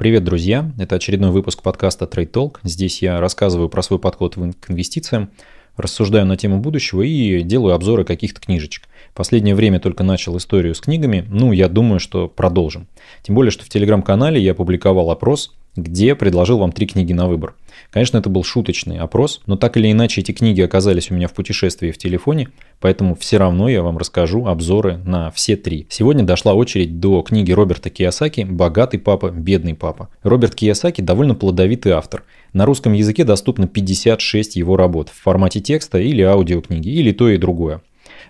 Привет, друзья! Это очередной выпуск подкаста Trade Talk. Здесь я рассказываю про свой подход к инвестициям, рассуждаю на тему будущего и делаю обзоры каких-то книжечек. Последнее время только начал историю с книгами, ну, я думаю, что продолжим. Тем более, что в телеграм-канале я публиковал опрос, где предложил вам три книги на выбор. Конечно, это был шуточный опрос, но так или иначе эти книги оказались у меня в путешествии в телефоне, поэтому все равно я вам расскажу обзоры на все три. Сегодня дошла очередь до книги Роберта Киясаки «Богатый папа, бедный папа». Роберт Киясаки довольно плодовитый автор. На русском языке доступно 56 его работ в формате текста или аудиокниги, или то и другое.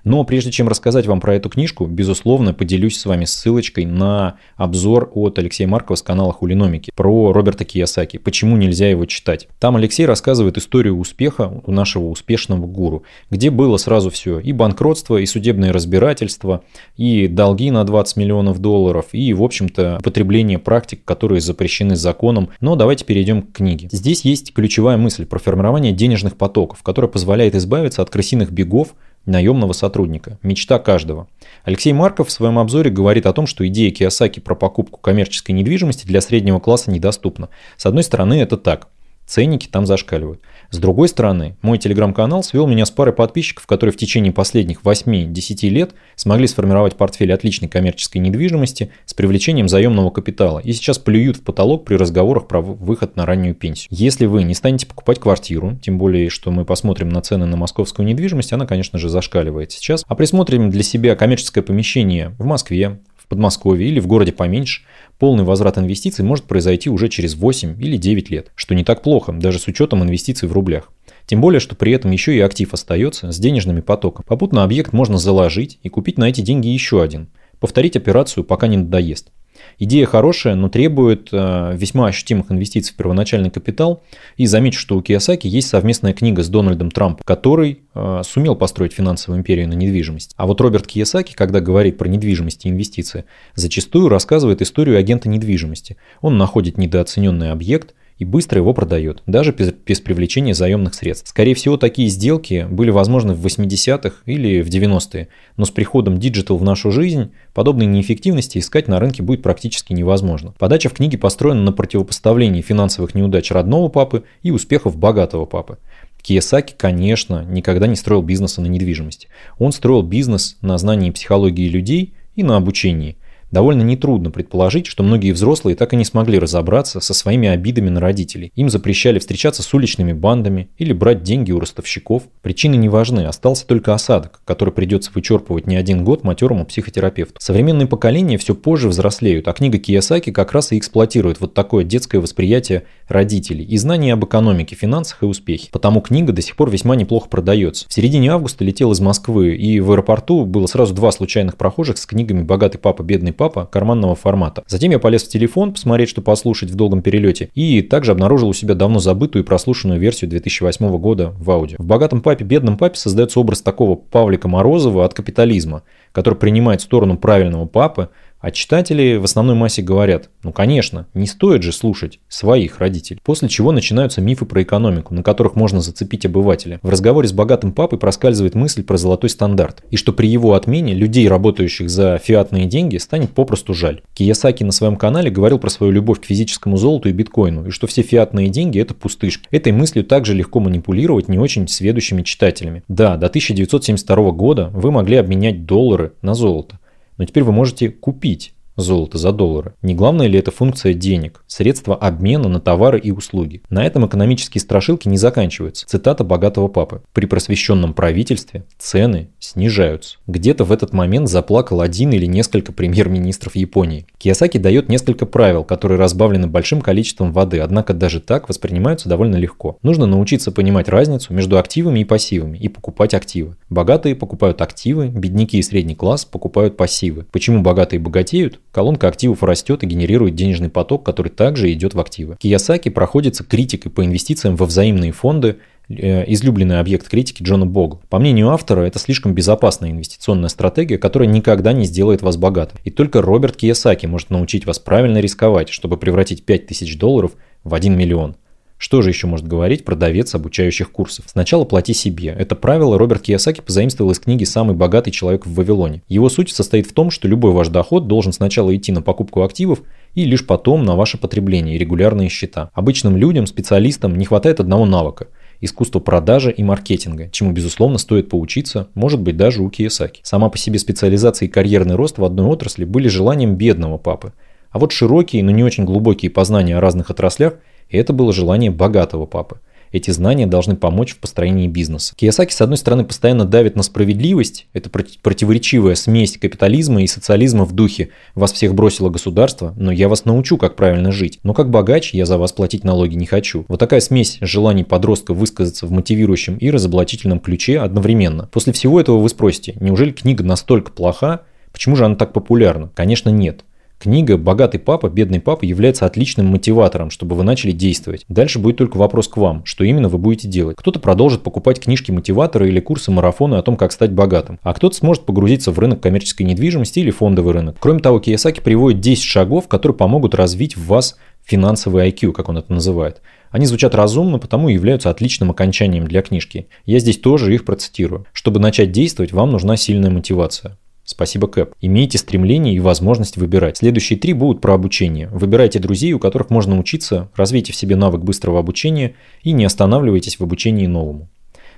Но прежде чем рассказать вам про эту книжку, безусловно, поделюсь с вами ссылочкой на обзор от Алексея Маркова с канала Хулиномики про Роберта Киясаки, почему нельзя его читать. Там Алексей рассказывает историю успеха у нашего успешного гуру, где было сразу все, и банкротство, и судебное разбирательство, и долги на 20 миллионов долларов, и, в общем-то, употребление практик, которые запрещены законом. Но давайте перейдем к книге. Здесь есть ключевая мысль про формирование денежных потоков, которая позволяет избавиться от крысиных бегов, наемного сотрудника. Мечта каждого. Алексей Марков в своем обзоре говорит о том, что идея Киосаки про покупку коммерческой недвижимости для среднего класса недоступна. С одной стороны, это так. Ценники там зашкаливают. С другой стороны, мой телеграм-канал свел меня с парой подписчиков, которые в течение последних 8-10 лет смогли сформировать портфель отличной коммерческой недвижимости с привлечением заемного капитала и сейчас плюют в потолок при разговорах про выход на раннюю пенсию. Если вы не станете покупать квартиру, тем более, что мы посмотрим на цены на московскую недвижимость, она, конечно же, зашкаливает сейчас, а присмотрим для себя коммерческое помещение в Москве, Подмосковье или в городе поменьше, полный возврат инвестиций может произойти уже через 8 или 9 лет, что не так плохо, даже с учетом инвестиций в рублях. Тем более, что при этом еще и актив остается с денежными потоками. Попутно объект можно заложить и купить на эти деньги еще один. Повторить операцию, пока не надоест. Идея хорошая, но требует э, весьма ощутимых инвестиций в первоначальный капитал. И замечу, что у Киосаки есть совместная книга с Дональдом Трампом, который э, сумел построить финансовую империю на недвижимость. А вот Роберт Киосаки, когда говорит про недвижимость и инвестиции, зачастую рассказывает историю агента недвижимости. Он находит недооцененный объект, и быстро его продает, даже без, без привлечения заемных средств. Скорее всего, такие сделки были возможны в 80-х или в 90-е, но с приходом Digital в нашу жизнь подобной неэффективности искать на рынке будет практически невозможно. Подача в книге построена на противопоставлении финансовых неудач родного папы и успехов богатого папы. Киясаки, конечно, никогда не строил бизнеса на недвижимости. Он строил бизнес на знании психологии людей и на обучении – Довольно нетрудно предположить, что многие взрослые так и не смогли разобраться со своими обидами на родителей. Им запрещали встречаться с уличными бандами или брать деньги у ростовщиков. Причины не важны, остался только осадок, который придется вычерпывать не один год матерому психотерапевту. Современные поколения все позже взрослеют, а книга Киясаки как раз и эксплуатирует вот такое детское восприятие родителей и знания об экономике, финансах и успехе. Потому книга до сих пор весьма неплохо продается. В середине августа летел из Москвы, и в аэропорту было сразу два случайных прохожих с книгами «Богатый папа, бедный папа» карманного формата. Затем я полез в телефон посмотреть, что послушать в долгом перелете, и также обнаружил у себя давно забытую и прослушанную версию 2008 года в аудио. В «Богатом папе, бедном папе» создается образ такого Павлика Морозова от капитализма, который принимает сторону правильного папы, а читатели в основной массе говорят, ну конечно, не стоит же слушать своих родителей. После чего начинаются мифы про экономику, на которых можно зацепить обывателя. В разговоре с богатым папой проскальзывает мысль про золотой стандарт. И что при его отмене людей, работающих за фиатные деньги, станет попросту жаль. Киясаки на своем канале говорил про свою любовь к физическому золоту и биткоину, и что все фиатные деньги это пустышки. Этой мыслью также легко манипулировать не очень сведущими читателями. Да, до 1972 года вы могли обменять доллары на золото. Но теперь вы можете купить золото за доллары. Не главное ли это функция денег, средство обмена на товары и услуги? На этом экономические страшилки не заканчиваются. Цитата богатого папы. При просвещенном правительстве цены снижаются. Где-то в этот момент заплакал один или несколько премьер-министров Японии. Киясаки дает несколько правил, которые разбавлены большим количеством воды, однако даже так воспринимаются довольно легко. Нужно научиться понимать разницу между активами и пассивами и покупать активы. Богатые покупают активы, бедняки и средний класс покупают пассивы. Почему богатые богатеют? Колонка активов растет и генерирует денежный поток, который также идет в активы. Киясаки проходится критикой по инвестициям во взаимные фонды, э, излюбленный объект критики Джона Богл. По мнению автора, это слишком безопасная инвестиционная стратегия, которая никогда не сделает вас богатым. И только Роберт Киясаки может научить вас правильно рисковать, чтобы превратить 5000 долларов в 1 миллион. Что же еще может говорить продавец обучающих курсов? Сначала плати себе. Это правило Роберт Киясаки позаимствовал из книги «Самый богатый человек в Вавилоне». Его суть состоит в том, что любой ваш доход должен сначала идти на покупку активов и лишь потом на ваше потребление и регулярные счета. Обычным людям, специалистам не хватает одного навыка – искусства продажи и маркетинга, чему, безусловно, стоит поучиться, может быть, даже у Киясаки. Сама по себе специализация и карьерный рост в одной отрасли были желанием бедного папы. А вот широкие, но не очень глубокие познания о разных отраслях – и это было желание богатого папы. Эти знания должны помочь в построении бизнеса. Киясаки, с одной стороны, постоянно давит на справедливость. Это противоречивая смесь капитализма и социализма в духе «вас всех бросило государство, но я вас научу, как правильно жить. Но как богач я за вас платить налоги не хочу». Вот такая смесь желаний подростка высказаться в мотивирующем и разоблачительном ключе одновременно. После всего этого вы спросите, неужели книга настолько плоха? Почему же она так популярна? Конечно, нет. Книга «Богатый папа, бедный папа» является отличным мотиватором, чтобы вы начали действовать. Дальше будет только вопрос к вам, что именно вы будете делать. Кто-то продолжит покупать книжки мотиватора или курсы марафона о том, как стать богатым, а кто-то сможет погрузиться в рынок коммерческой недвижимости или фондовый рынок. Кроме того, Киясаки приводит 10 шагов, которые помогут развить в вас финансовый IQ, как он это называет. Они звучат разумно, потому и являются отличным окончанием для книжки. Я здесь тоже их процитирую. Чтобы начать действовать, вам нужна сильная мотивация. Спасибо, Кэп. Имейте стремление и возможность выбирать. Следующие три будут про обучение. Выбирайте друзей, у которых можно учиться, развейте в себе навык быстрого обучения и не останавливайтесь в обучении новому.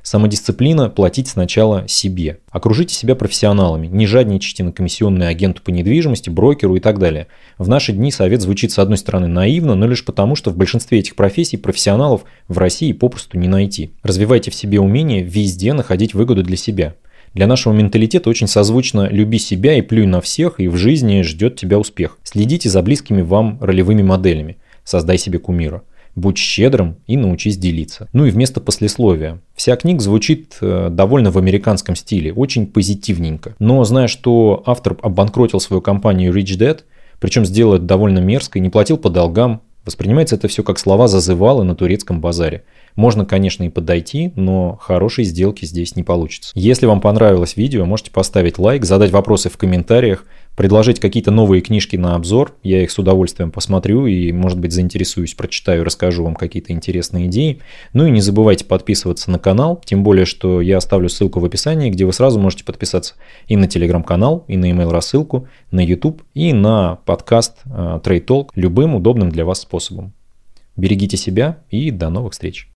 Самодисциплина – платить сначала себе. Окружите себя профессионалами, не жадничайте на комиссионные агенту по недвижимости, брокеру и так далее. В наши дни совет звучит с одной стороны наивно, но лишь потому, что в большинстве этих профессий профессионалов в России попросту не найти. Развивайте в себе умение везде находить выгоду для себя. Для нашего менталитета очень созвучно «люби себя и плюй на всех, и в жизни ждет тебя успех». Следите за близкими вам ролевыми моделями. Создай себе кумира. Будь щедрым и научись делиться. Ну и вместо послесловия. Вся книга звучит э, довольно в американском стиле, очень позитивненько. Но зная, что автор обанкротил свою компанию Rich Dad, причем сделал это довольно мерзко и не платил по долгам, воспринимается это все как слова зазывалы на турецком базаре. Можно, конечно, и подойти, но хорошей сделки здесь не получится. Если вам понравилось видео, можете поставить лайк, задать вопросы в комментариях, предложить какие-то новые книжки на обзор. Я их с удовольствием посмотрю и, может быть, заинтересуюсь, прочитаю, расскажу вам какие-то интересные идеи. Ну и не забывайте подписываться на канал, тем более, что я оставлю ссылку в описании, где вы сразу можете подписаться и на телеграм-канал, и на email рассылку, на YouTube, и на подкаст э, Trade Talk любым удобным для вас способом. Берегите себя и до новых встреч!